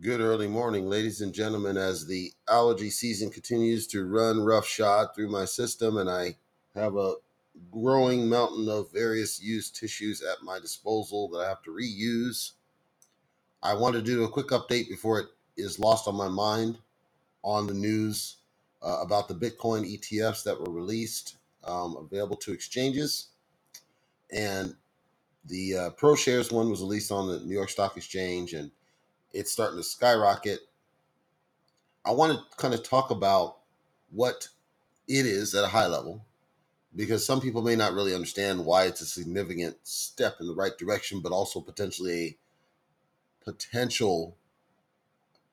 Good early morning, ladies and gentlemen, as the allergy season continues to run roughshod through my system, and I have a growing mountain of various used tissues at my disposal that I have to reuse. I want to do a quick update before it is lost on my mind on the news uh, about the Bitcoin ETFs that were released, um, available to exchanges. And the uh, ProShares one was released on the New York Stock Exchange, and it's starting to skyrocket I want to kind of talk about what it is at a high level because some people may not really understand why it's a significant step in the right direction, but also potentially a potential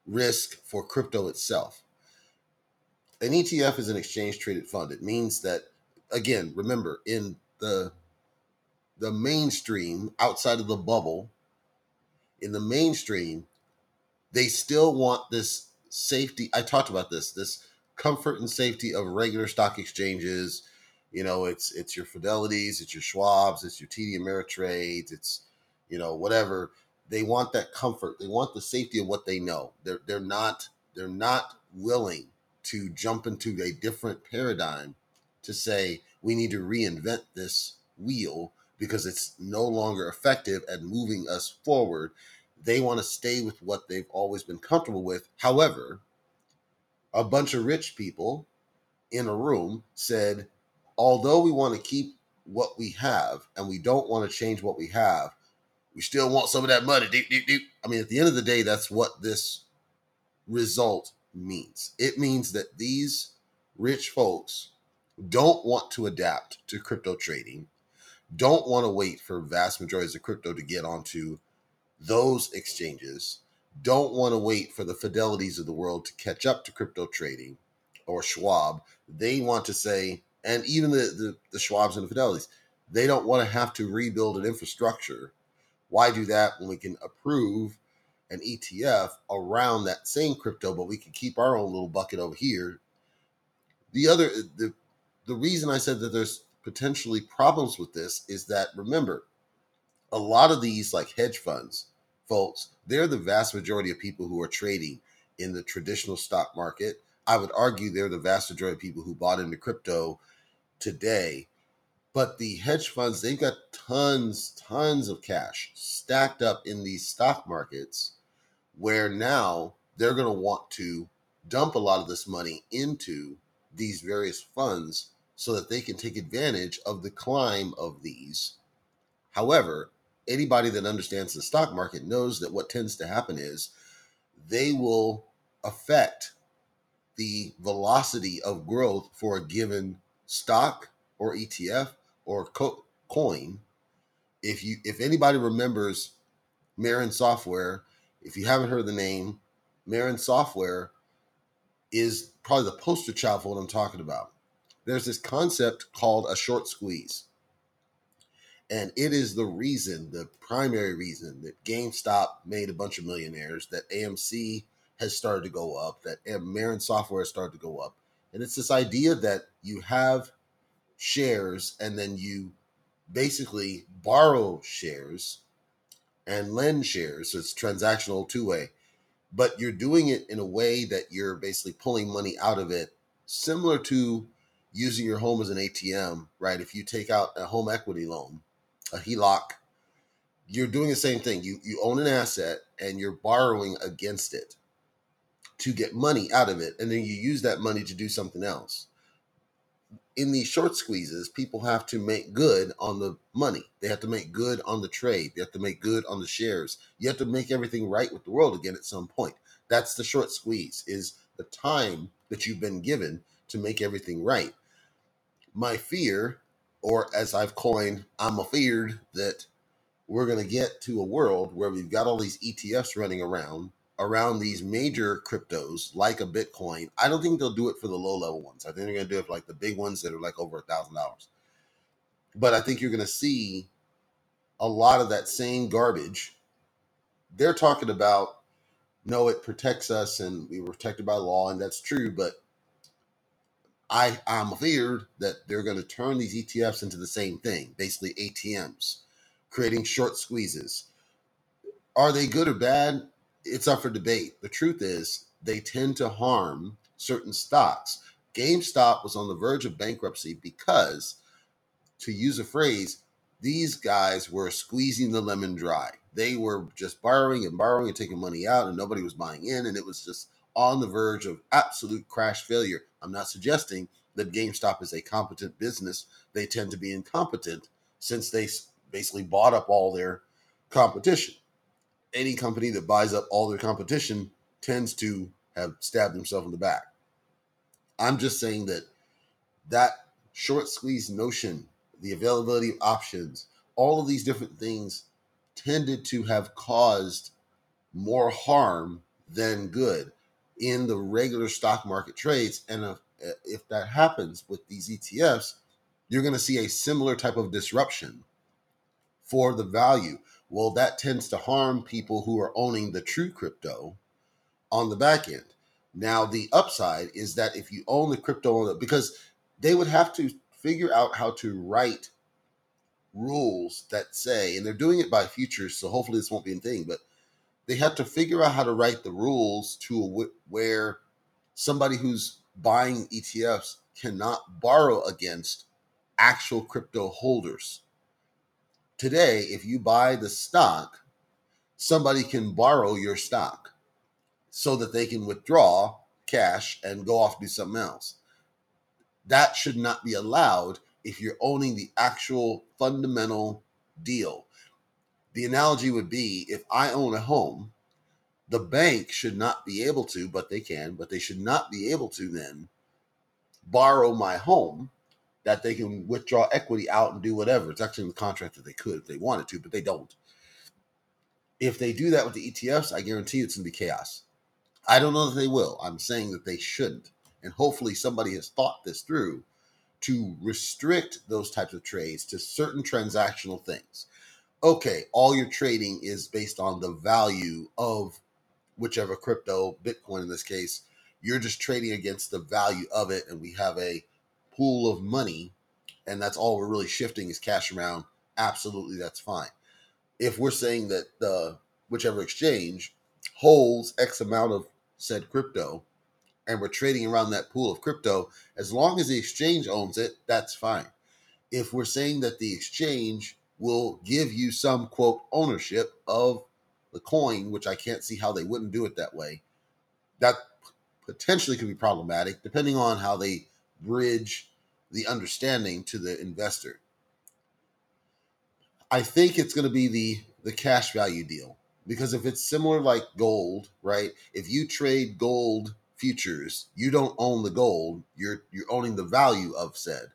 risk for crypto itself. An ETF is an exchange traded fund. It means that, again, remember, in the the mainstream outside of the bubble, in the mainstream, they still want this safety. I talked about this, this comfort and safety of regular stock exchanges. You know, it's it's your Fidelities, it's your Schwabs, it's your TD Ameritrades, it's you know whatever. They want that comfort. They want the safety of what they know. They're they're not they're not willing to jump into a different paradigm to say we need to reinvent this wheel because it's no longer effective at moving us forward they want to stay with what they've always been comfortable with. However, a bunch of rich people in a room said, although we want to keep what we have and we don't want to change what we have, we still want some of that money. Doop, doop, doop. I mean, at the end of the day, that's what this result means. It means that these rich folks don't want to adapt to crypto trading, don't want to wait for vast majorities of crypto to get onto those exchanges don't want to wait for the fidelities of the world to catch up to crypto trading or Schwab. They want to say, and even the, the, the Schwabs and the fidelities, they don't want to have to rebuild an infrastructure. Why do that when we can approve an ETF around that same crypto, but we can keep our own little bucket over here? The other the the reason I said that there's potentially problems with this is that remember, a lot of these like hedge funds folks they're the vast majority of people who are trading in the traditional stock market. I would argue they're the vast majority of people who bought into crypto today. But the hedge funds they've got tons tons of cash stacked up in these stock markets where now they're going to want to dump a lot of this money into these various funds so that they can take advantage of the climb of these. However anybody that understands the stock market knows that what tends to happen is they will affect the velocity of growth for a given stock or ETF or co- coin. If you if anybody remembers Marin Software, if you haven't heard the name, Marin Software is probably the poster child for what I'm talking about. There's this concept called a short squeeze. And it is the reason, the primary reason that GameStop made a bunch of millionaires, that AMC has started to go up, that Marin Software has started to go up. And it's this idea that you have shares and then you basically borrow shares and lend shares. So it's transactional two way, but you're doing it in a way that you're basically pulling money out of it, similar to using your home as an ATM, right? If you take out a home equity loan a HELOC, you're doing the same thing. You you own an asset and you're borrowing against it to get money out of it, and then you use that money to do something else. In these short squeezes, people have to make good on the money. They have to make good on the trade. They have to make good on the shares. You have to make everything right with the world again at some point. That's the short squeeze is the time that you've been given to make everything right. My fear or as I've coined, I'm afeared that we're going to get to a world where we've got all these ETFs running around around these major cryptos like a Bitcoin. I don't think they'll do it for the low level ones. I think they're going to do it for like the big ones that are like over a thousand dollars. But I think you're going to see a lot of that same garbage. They're talking about no, it protects us and we were protected by law, and that's true. But I I'm feared that they're going to turn these ETFs into the same thing, basically ATMs, creating short squeezes. Are they good or bad? it's up for debate. The truth is, they tend to harm certain stocks. GameStop was on the verge of bankruptcy because, to use a phrase, these guys were squeezing the lemon dry. They were just borrowing and borrowing and taking money out, and nobody was buying in, and it was just on the verge of absolute crash failure. I'm not suggesting that GameStop is a competent business. They tend to be incompetent since they basically bought up all their competition. Any company that buys up all their competition tends to have stabbed themselves in the back. I'm just saying that that short squeeze notion, the availability of options, all of these different things tended to have caused more harm than good in the regular stock market trades. And if, if that happens with these ETFs, you're going to see a similar type of disruption for the value. Well, that tends to harm people who are owning the true crypto on the back end. Now, the upside is that if you own the crypto, because they would have to figure out how to write rules that say, and they're doing it by futures, so hopefully this won't be a thing, but they have to figure out how to write the rules to where somebody who's buying ETFs cannot borrow against actual crypto holders. Today, if you buy the stock, somebody can borrow your stock so that they can withdraw cash and go off do something else. That should not be allowed if you're owning the actual fundamental deal. The analogy would be if I own a home, the bank should not be able to, but they can, but they should not be able to then borrow my home that they can withdraw equity out and do whatever. It's actually in the contract that they could if they wanted to, but they don't. If they do that with the ETFs, I guarantee it's going to be chaos. I don't know that they will. I'm saying that they shouldn't. And hopefully somebody has thought this through to restrict those types of trades to certain transactional things. Okay, all your trading is based on the value of whichever crypto, Bitcoin in this case. You're just trading against the value of it, and we have a pool of money, and that's all we're really shifting is cash around, absolutely that's fine. If we're saying that the whichever exchange holds X amount of said crypto, and we're trading around that pool of crypto, as long as the exchange owns it, that's fine. If we're saying that the exchange will give you some quote ownership of the coin, which I can't see how they wouldn't do it that way, that potentially could be problematic depending on how they bridge the understanding to the investor. I think it's going to be the the cash value deal because if it's similar like gold, right? If you trade gold futures, you don't own the gold, you're you're owning the value of said.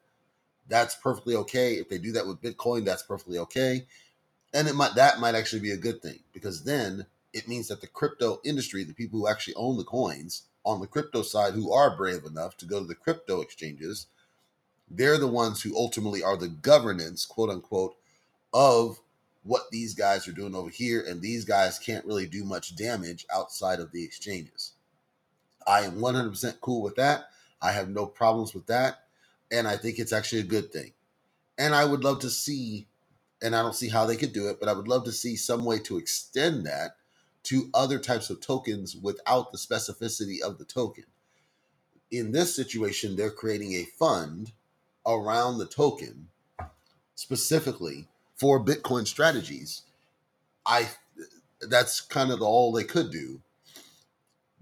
That's perfectly okay. If they do that with Bitcoin, that's perfectly okay. And it might that might actually be a good thing because then it means that the crypto industry, the people who actually own the coins, on the crypto side who are brave enough to go to the crypto exchanges, they're the ones who ultimately are the governance, quote unquote, of what these guys are doing over here. And these guys can't really do much damage outside of the exchanges. I am 100% cool with that. I have no problems with that. And I think it's actually a good thing. And I would love to see, and I don't see how they could do it, but I would love to see some way to extend that to other types of tokens without the specificity of the token. In this situation, they're creating a fund around the token specifically for Bitcoin strategies. I that's kind of all they could do.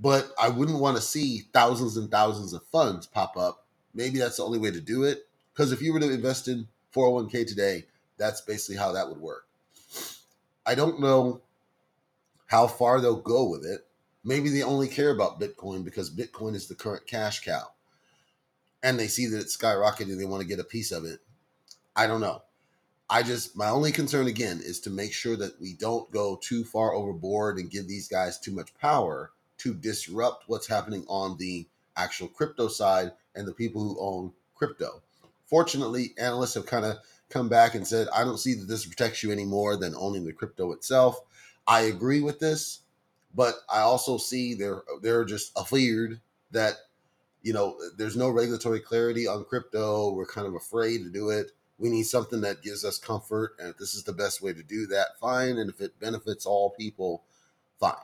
But I wouldn't want to see thousands and thousands of funds pop up. Maybe that's the only way to do it. Because if you were to invest in 401k today, that's basically how that would work. I don't know how far they'll go with it. Maybe they only care about Bitcoin because Bitcoin is the current cash cow. And they see that it's skyrocketing, they want to get a piece of it. I don't know. I just, my only concern again is to make sure that we don't go too far overboard and give these guys too much power to disrupt what's happening on the actual crypto side and the people who own crypto. Fortunately, analysts have kind of come back and said, I don't see that this protects you any more than owning the crypto itself. I agree with this, but I also see they're they're just afeared that you know there's no regulatory clarity on crypto. We're kind of afraid to do it. We need something that gives us comfort, and if this is the best way to do that, fine. And if it benefits all people, fine.